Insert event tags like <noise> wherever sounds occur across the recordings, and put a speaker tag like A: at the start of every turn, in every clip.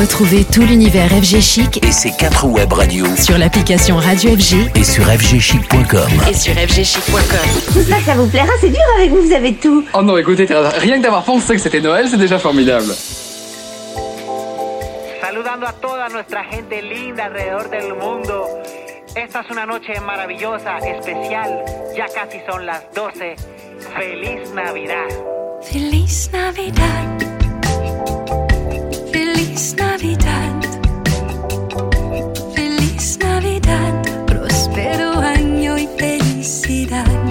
A: Retrouvez tout l'univers FG Chic
B: et ses quatre web radios
A: sur l'application Radio FG
B: et sur fgchic.com.
A: Et sur fgchic.com.
C: Tout ça, ça vous plaira, c'est dur avec vous, vous avez tout.
D: Oh non, écoutez, rien que d'avoir pensé que c'était Noël, c'est déjà formidable.
E: Saludando a toda nuestra gente linda alrededor del mundo. Esta es una noche maravillosa, especial. Ya casi son las 12. ¡Feliz Navidad!
F: ¡Feliz Navidad! Feliz Navidad, feliz Navidad, próspero año y felicidad.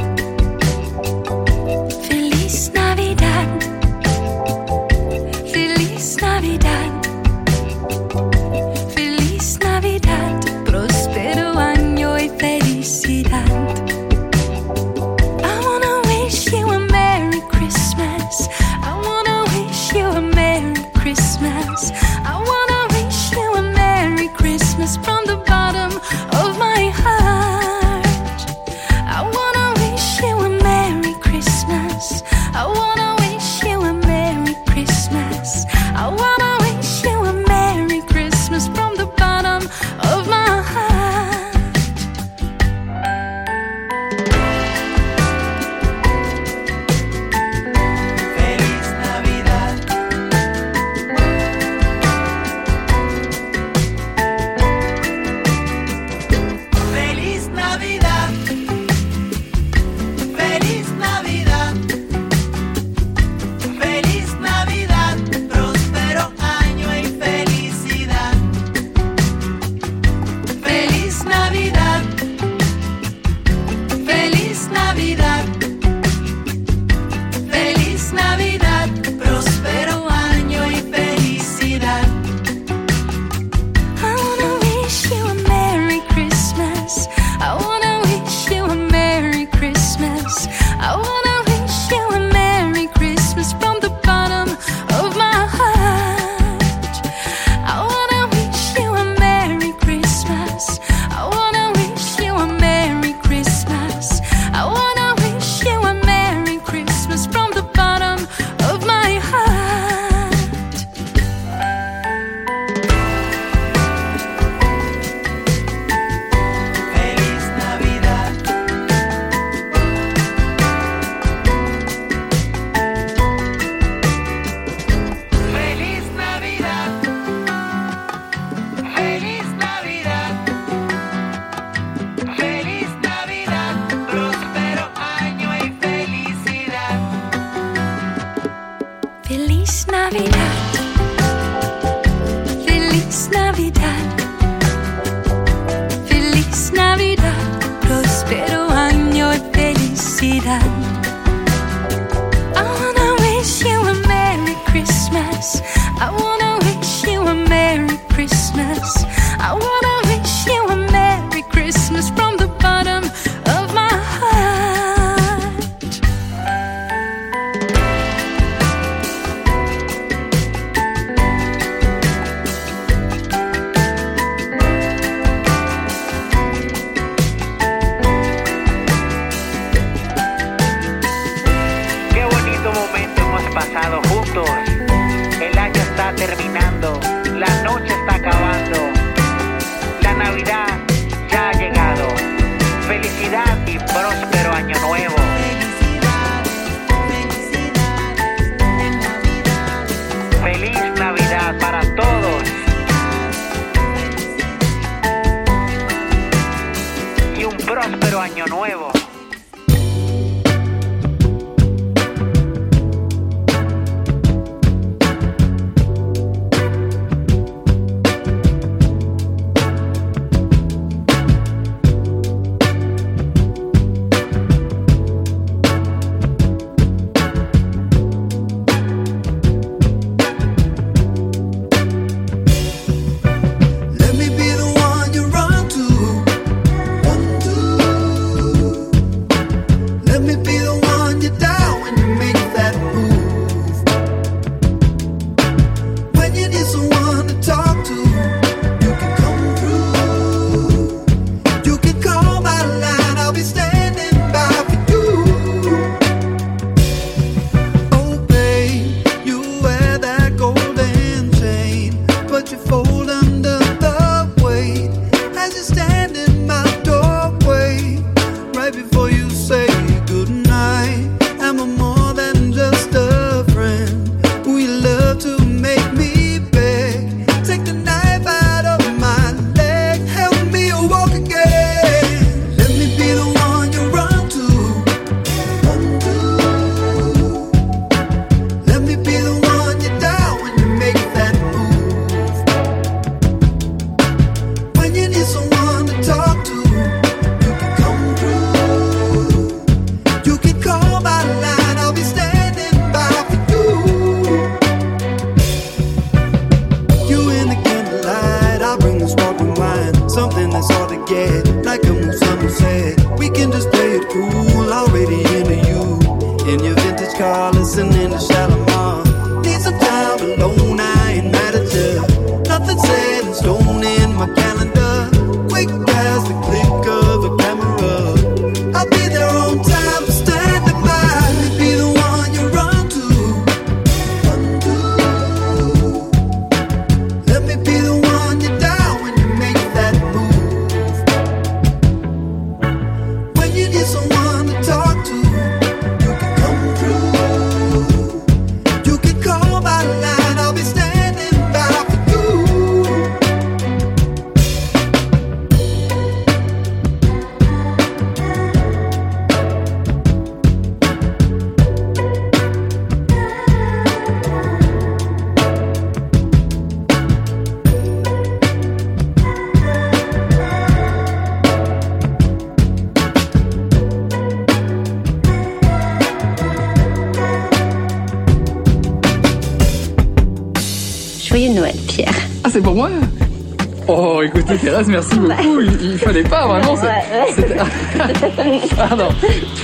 D: Thérèse, merci beaucoup. Il, fallait pas vraiment. <laughs> Pardon.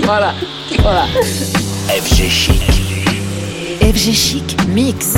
D: Voilà. Voilà.
B: FG Chic.
F: FG Chic Mix.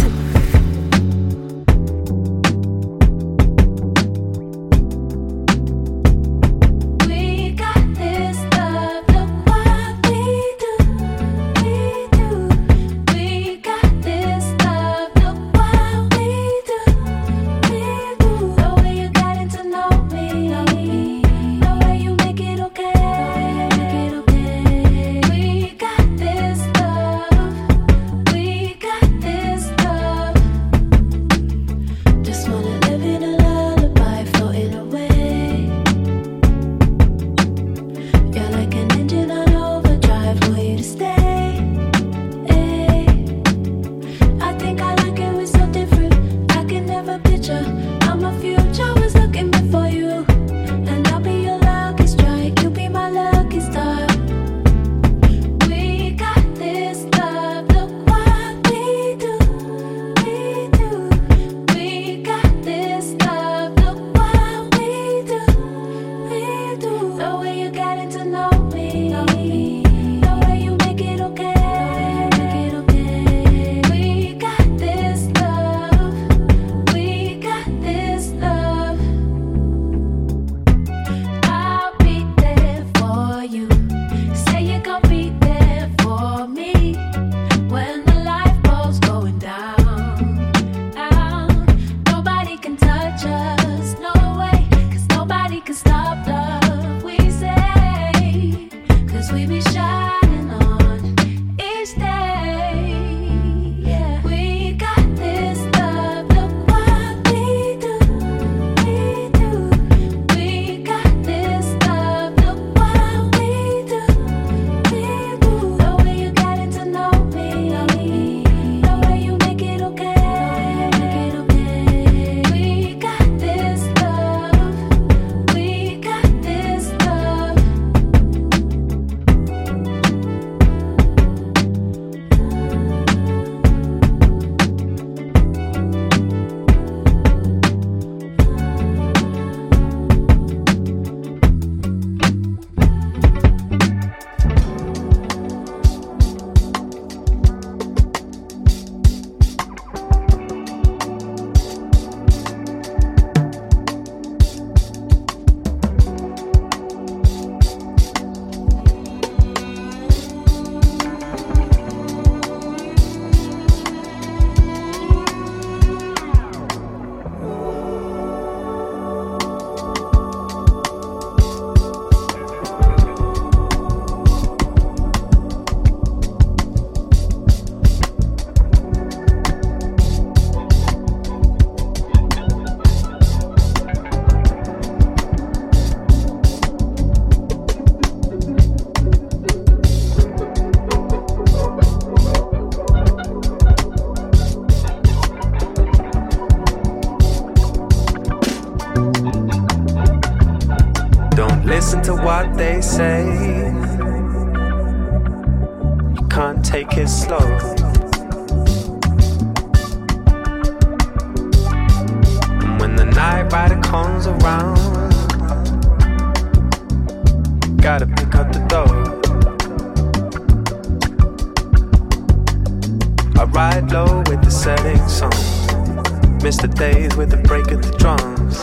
G: Miss the days with the break of the drums.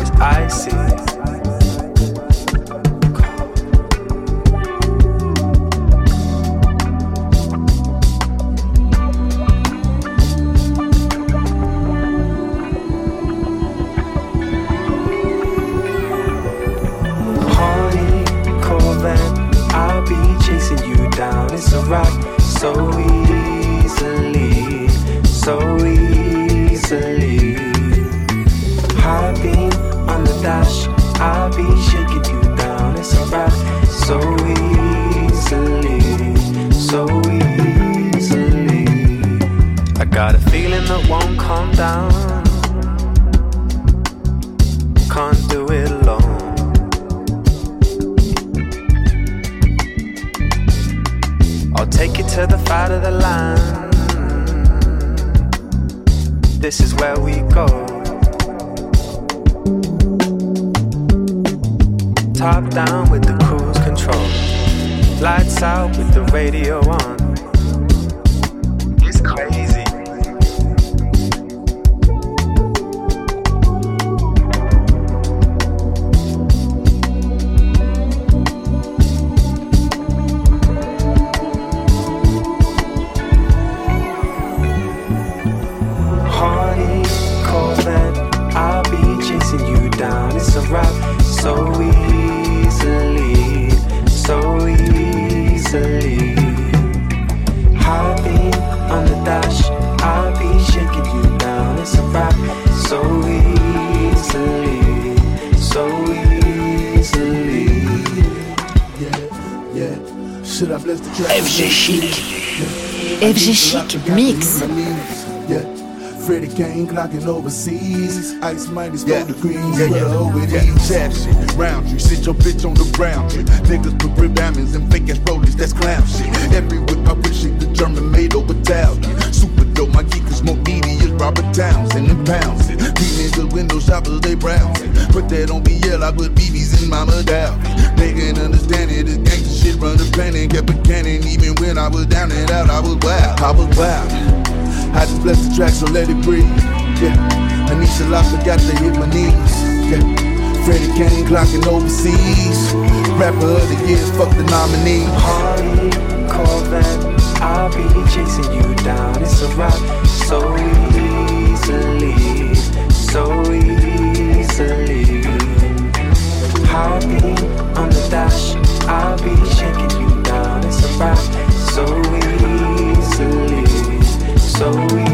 G: It's icy.
B: FG Chic.
F: FG Chic Mix.
H: Freddie Kane clocking overseas. Ice minus four yeah. degrees. Yeah, yeah, over yeah. Chat shit. Round you. Sit your bitch on the ground. Shit. Niggas put rib diamonds and fake ass rollers. That's clown shit. Every whip I push it, the German made over Italian. Super dope. My geek is more as Robert Townsend and pounds it. These niggas window shoppers, they browsing. Put that on BL, I put BBs in my medallion. They can understand it. This gangsta shit run the planet. Kept a cannon. Even when I was down and out, I was wild. I was wild. I just bless the track, so let it breathe. Yeah, Anisha Lobster got to hit my knees. Yeah, Freddie Kane clocking overseas. Rapper of the year, fuck the nominee.
G: Harley, Corvette, I'll be chasing you down. It's a rock so easily, so easily. I'll on the dash, I'll be shaking you down. It's a rock so easily so easily.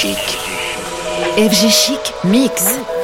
B: FG Chic
I: Mix.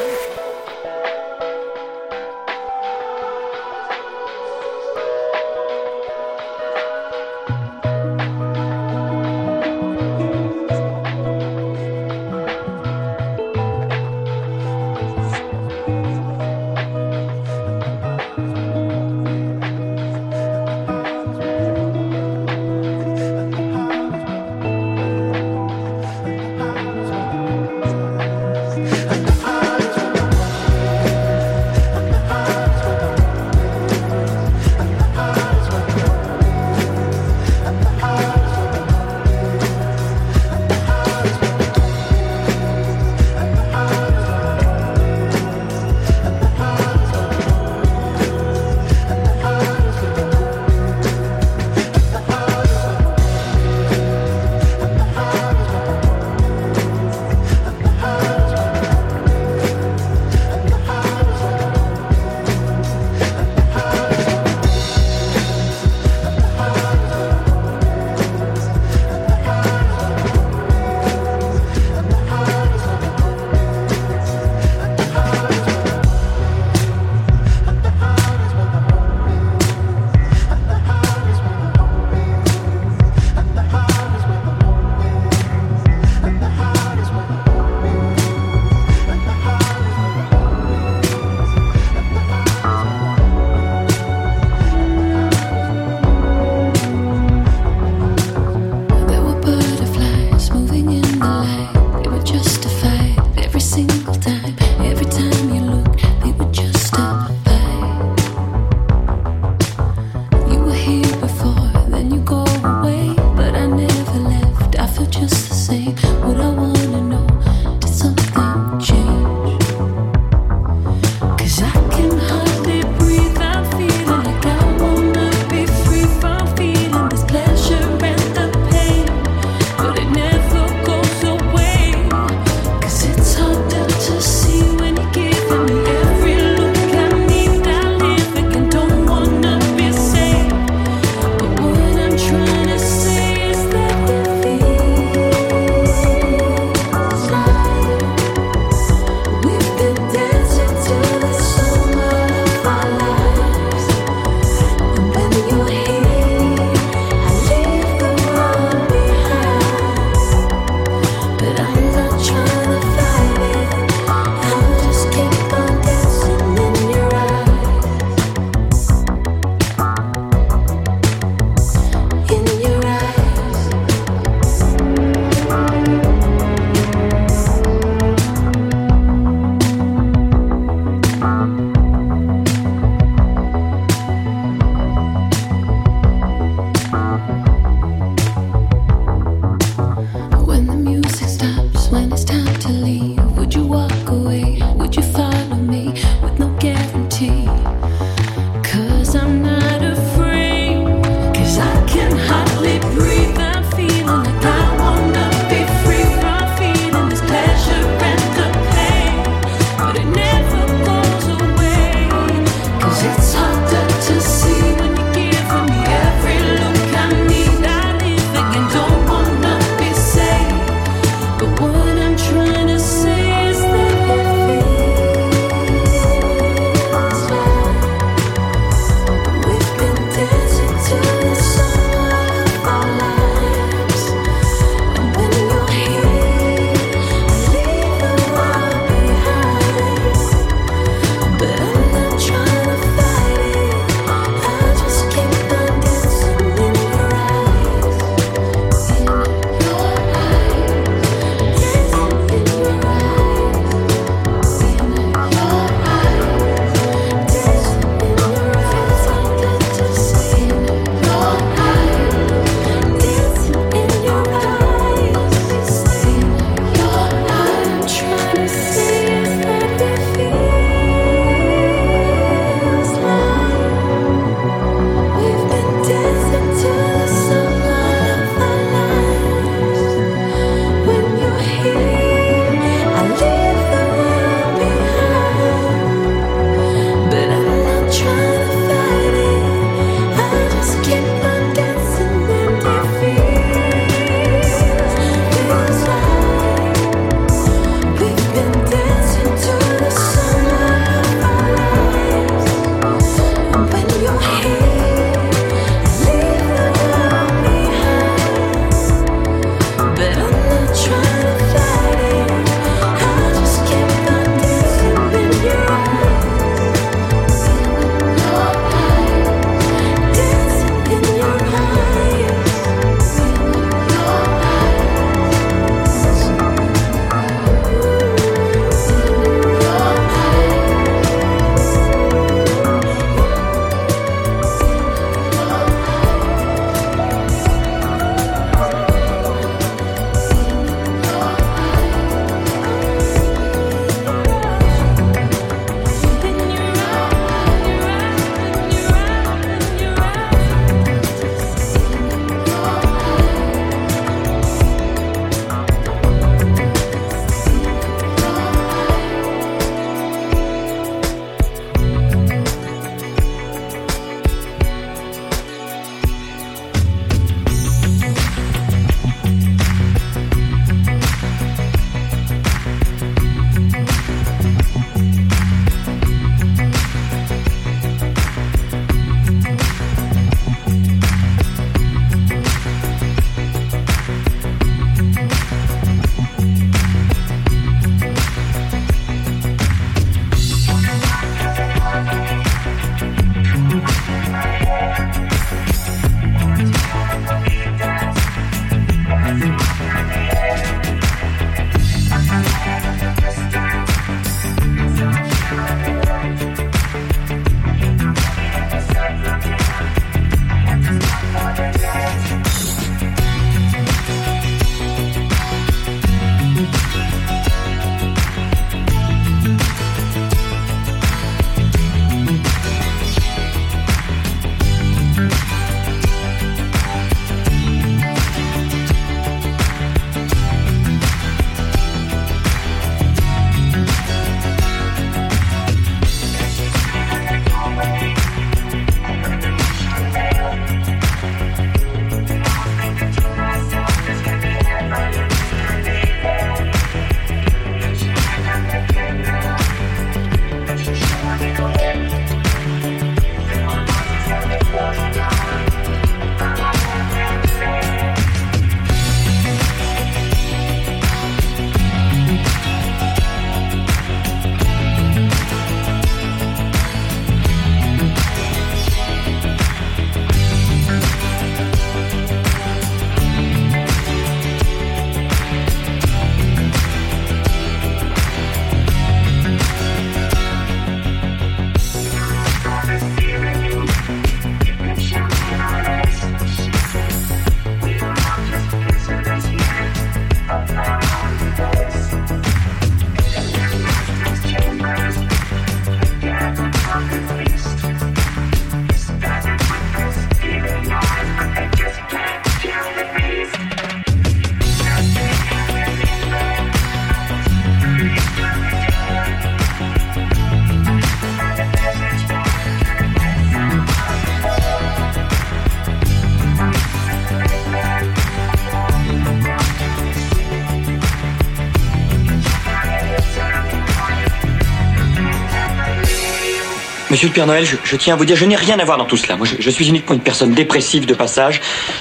J: Monsieur le Père Noël, je, je tiens à vous dire, je n'ai rien à voir dans tout cela. Moi, je, je suis uniquement une personne dépressive de passage.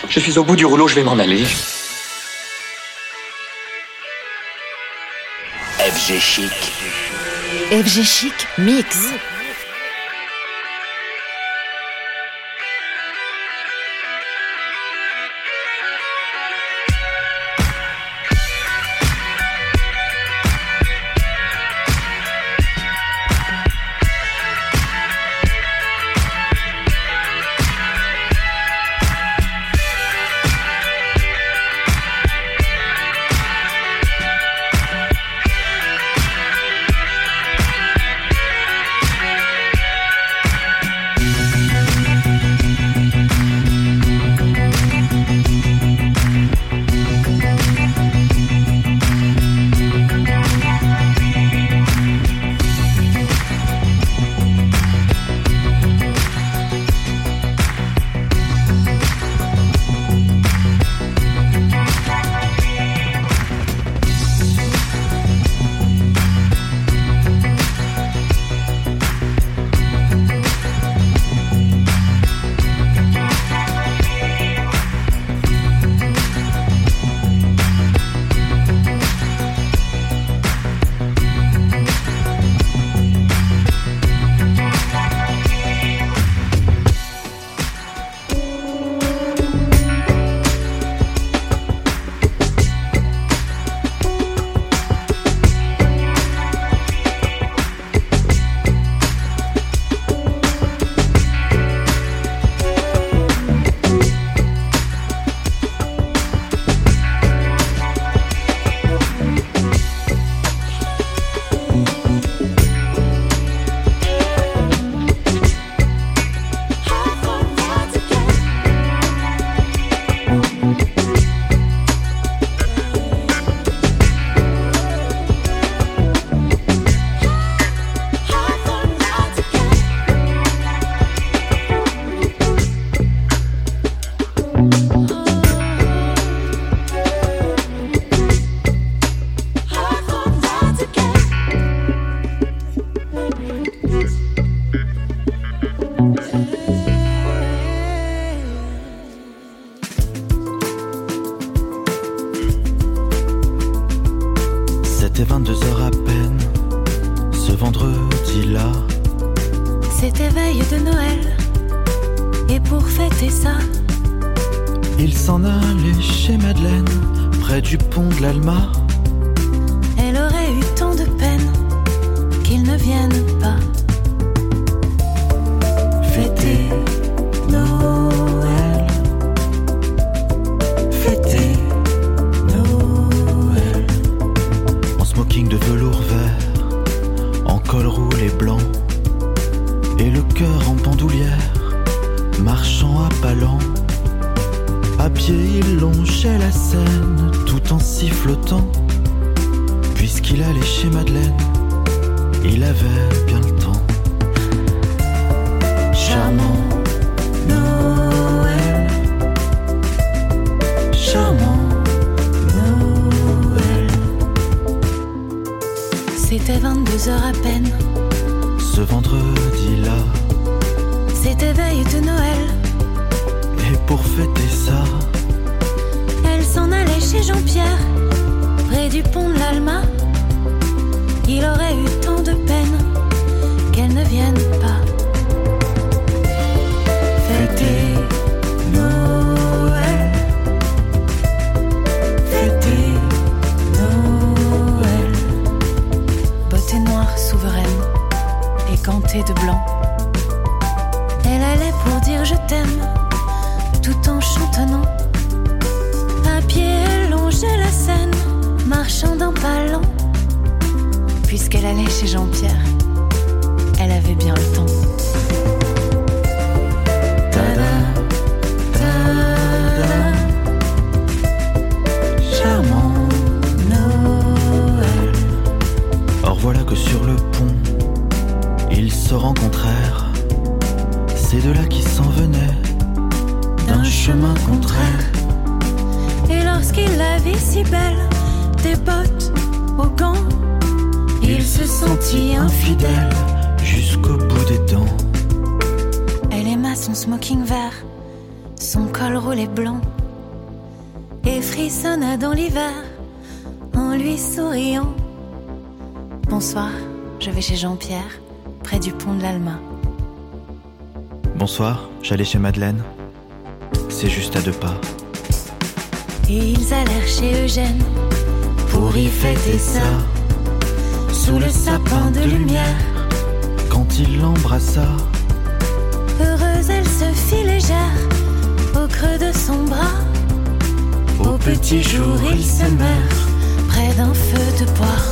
J: Je suis au bout du rouleau, je vais m'en aller.
B: FG Chic.
K: FG Chic Mix.
L: C'était 22 heures à peine, Ce vendredi-là,
I: c'était veille de Noël. et pour fêter ça, Elle s'en allait chez Jean-Pierre, près du pont de l'Alma. Il aurait eu tant de peine qu'elle ne vienne pas.
L: fêter
I: de blanc. Elle allait pour dire je t'aime, tout en chantonnant. À pied, elle longeait la Seine, marchant d'un pas lent. Puisqu'elle allait chez Jean-Pierre, elle avait bien le temps.
L: Charmant Noël. Or voilà que sur le se rencontrèrent. Ces deux-là qui s'en venaient d'un chemin contraire.
I: Et lorsqu'il la vit si belle, des bottes aux gants,
L: Il se sentit infidèle jusqu'au bout des dents.
M: son smoking vert, son col roulé blanc, et frissonna dans l'hiver en lui souriant. Bonsoir, je vais chez Jean-Pierre, près du pont de l'Alma.
K: Bonsoir, j'allais chez Madeleine. C'est juste à deux pas.
M: Et ils allèrent chez Eugène pour y fêter ça, sous le sapin de lumière.
K: Quand il l'embrassa,
M: Heureuse, elle se fit légère au creux de son bras. Au petit jour, ils se meurent près d'un feu de bois.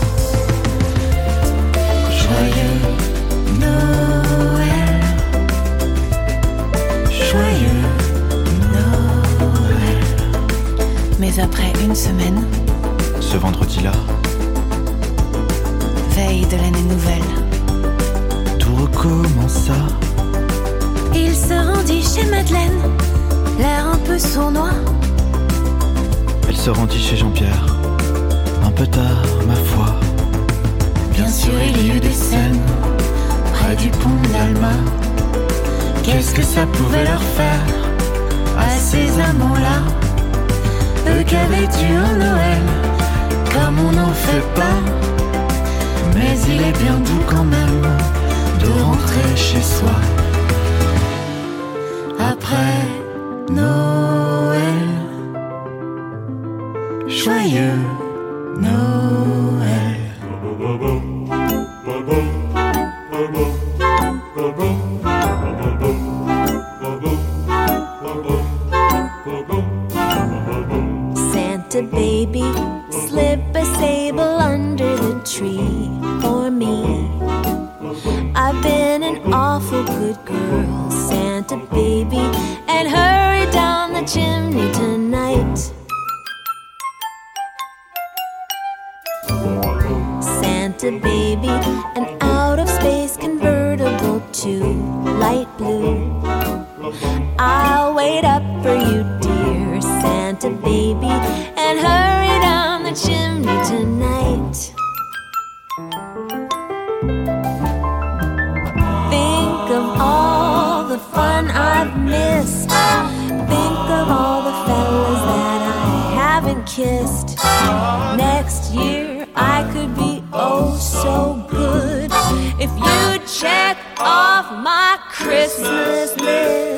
M: Joyeux Mais après une semaine,
K: ce vendredi-là,
M: veille de l'année nouvelle,
K: tout recommença.
M: il se rendit chez Madeleine, l'air un peu sournois.
K: Elle se rendit chez Jean-Pierre, un peu tard, ma foi.
M: Bien sûr, il y eut des scènes près du pont de l'Alma. Qu'est-ce que ça pouvait leur faire à ces amants-là Eux eu un Noël comme on n'en fait pas. Mais il est bien doux quand même de rentrer chez soi. I've missed. Think of all the fellas that I haven't kissed. Next year I could be oh so good if you check off my Christmas list.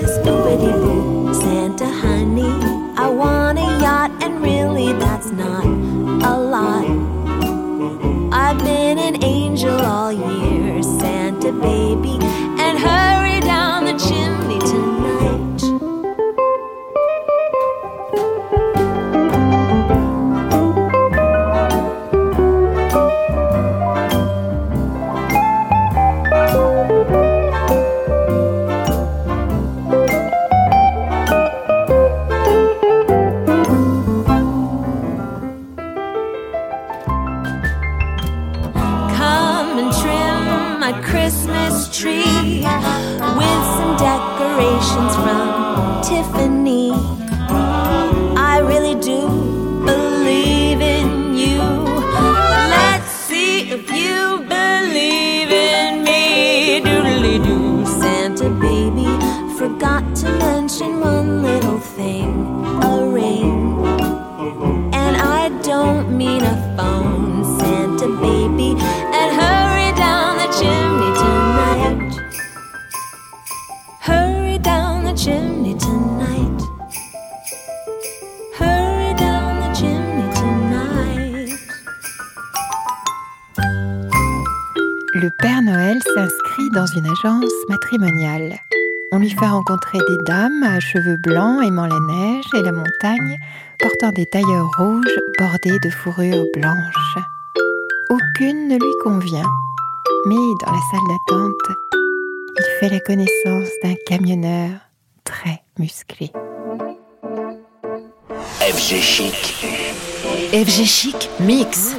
I: Dans une agence matrimoniale. On lui fait rencontrer des dames à cheveux blancs aimant la neige et la montagne, portant des tailleurs rouges bordés de fourrures blanches. Aucune ne lui convient, mais dans la salle d'attente, il fait la connaissance d'un camionneur très musclé.
B: FG Chic.
F: FG Chic Mix.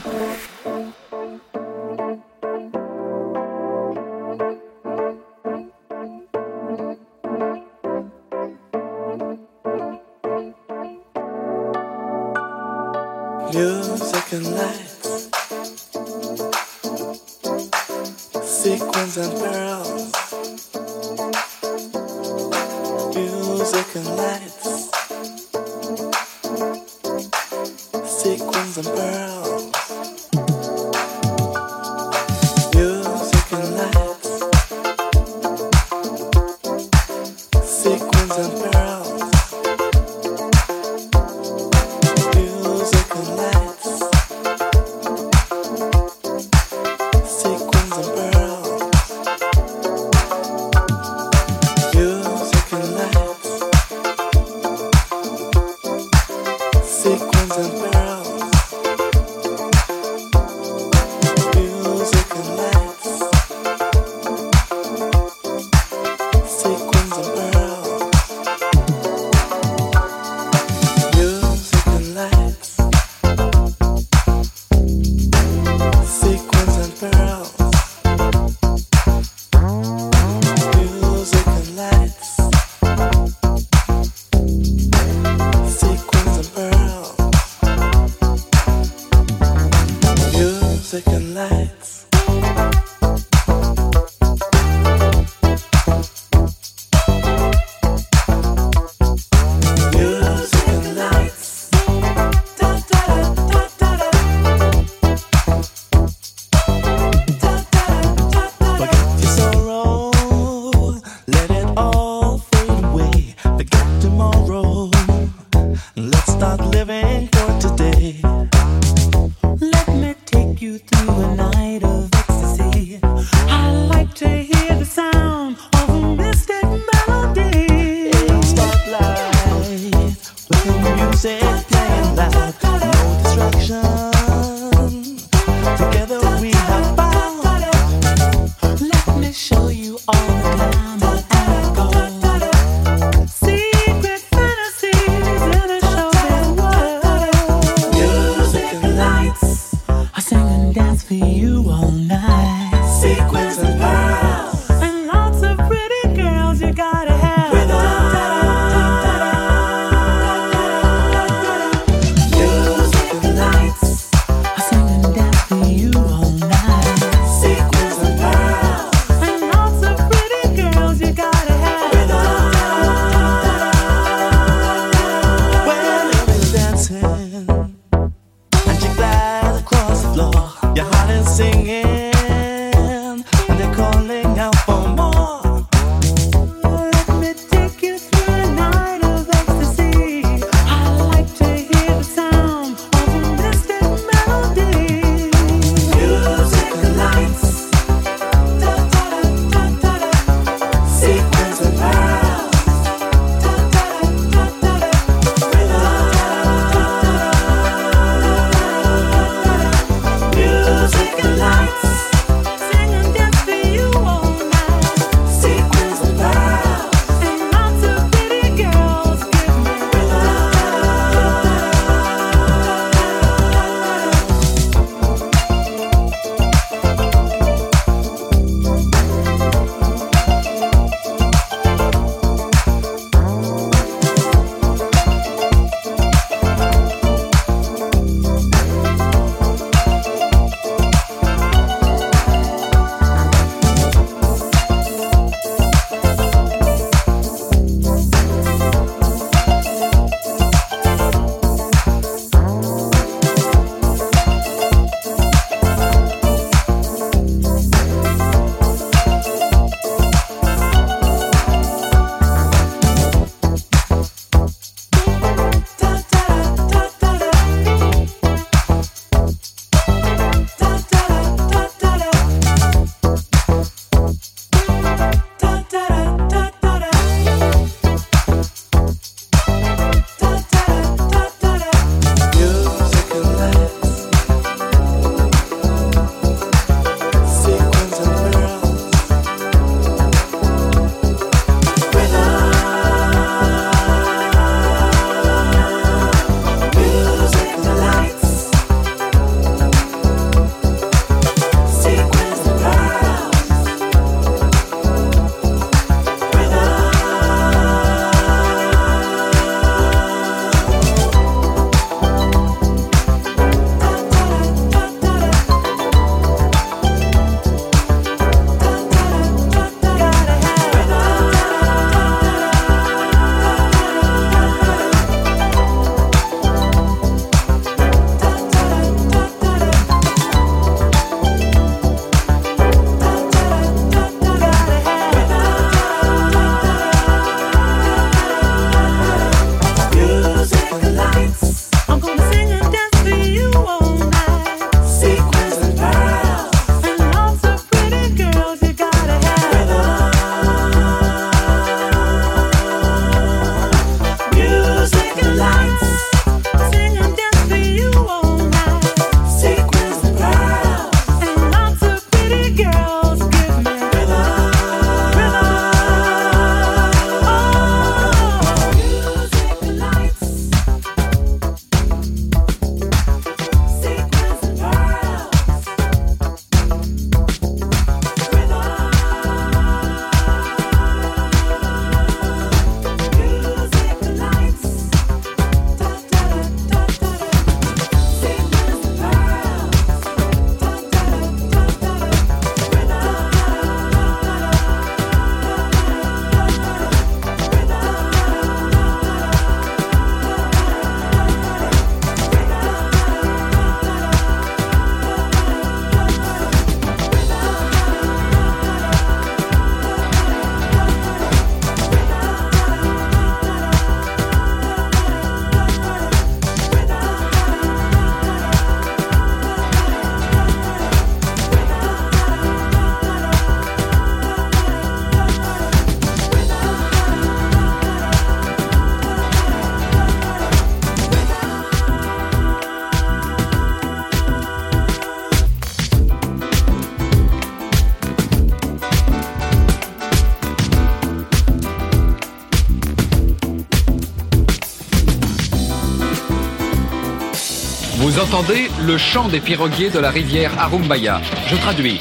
N: Le chant des piroguiers de la rivière Arumbaya. Je traduis.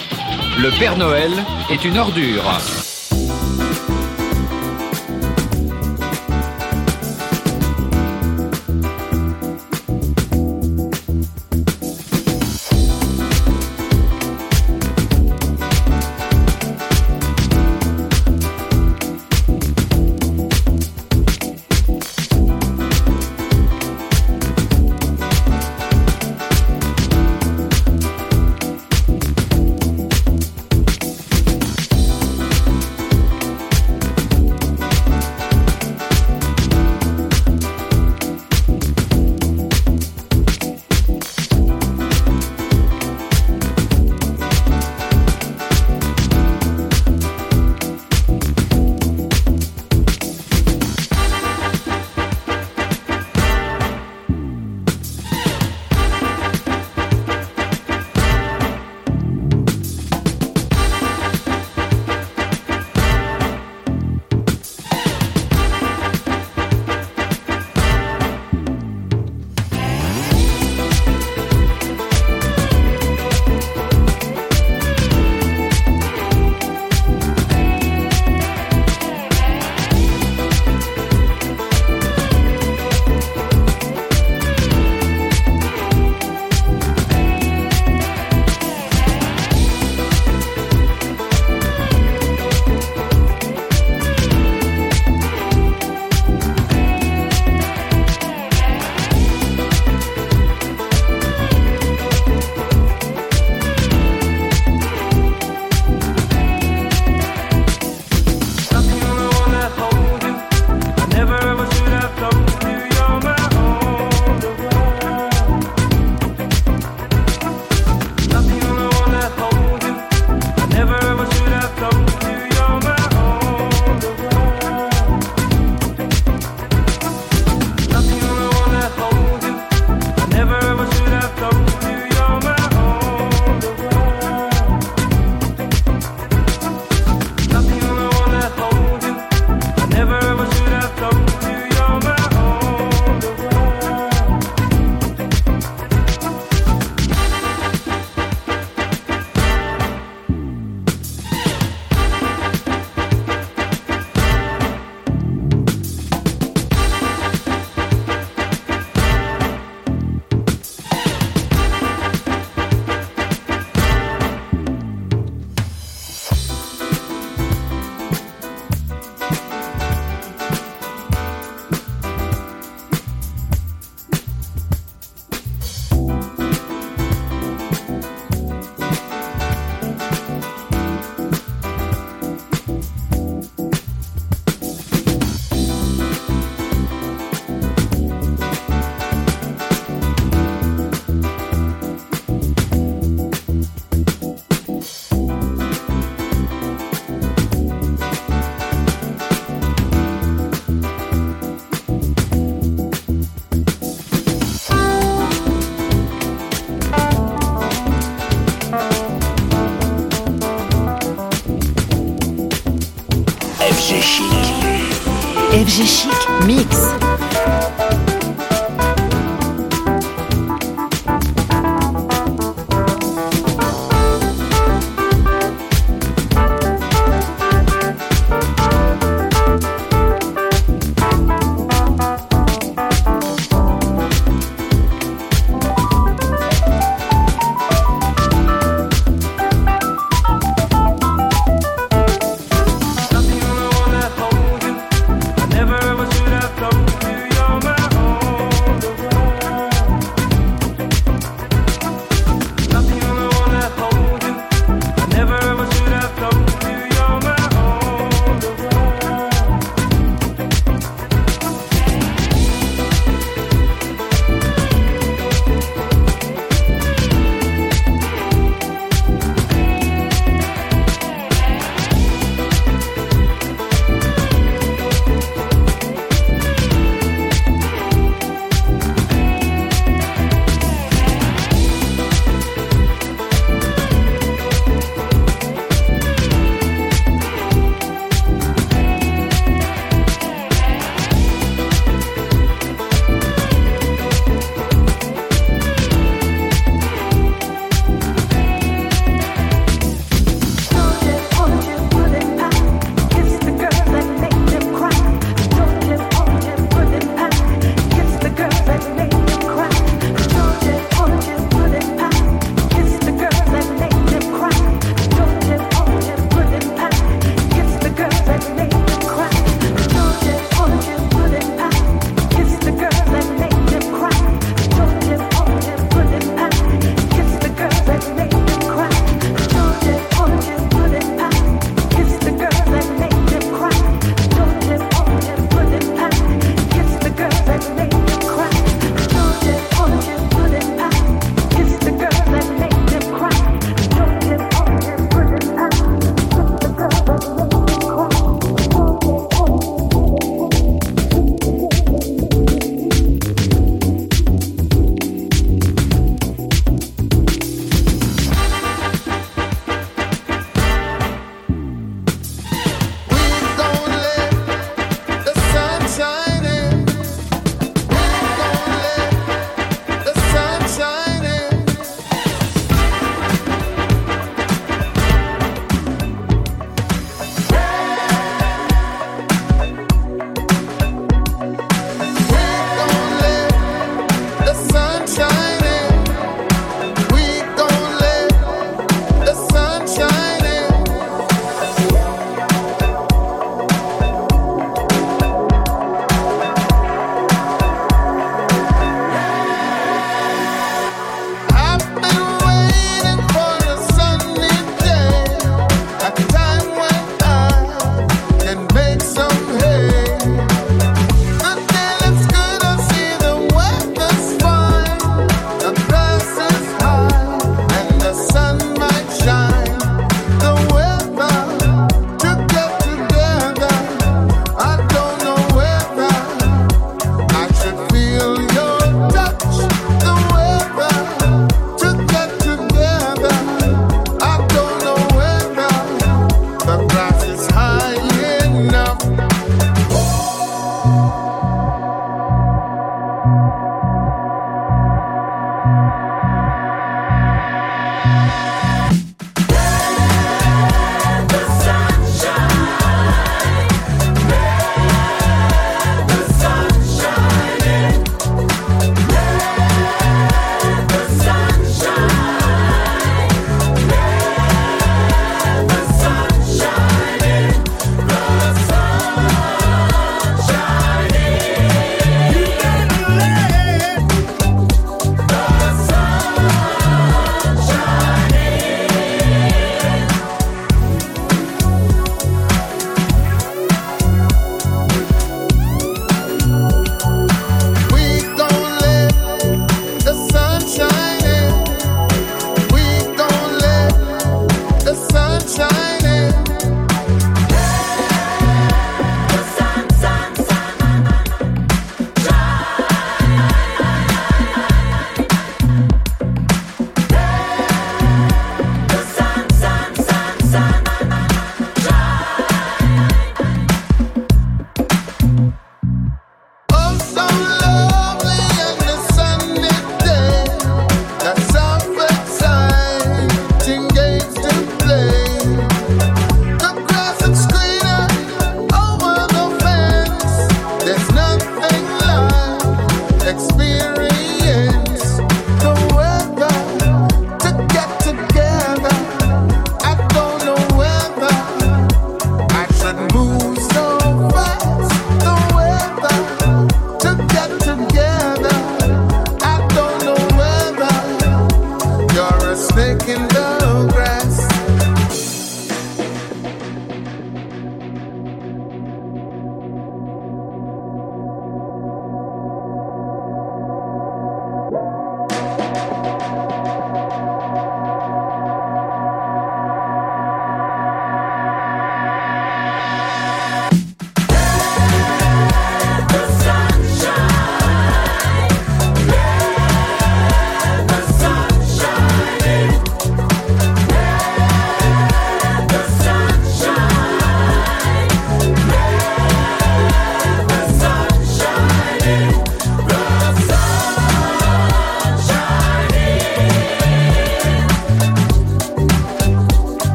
N: Le Père Noël est une ordure.
I: FG Chic Mix.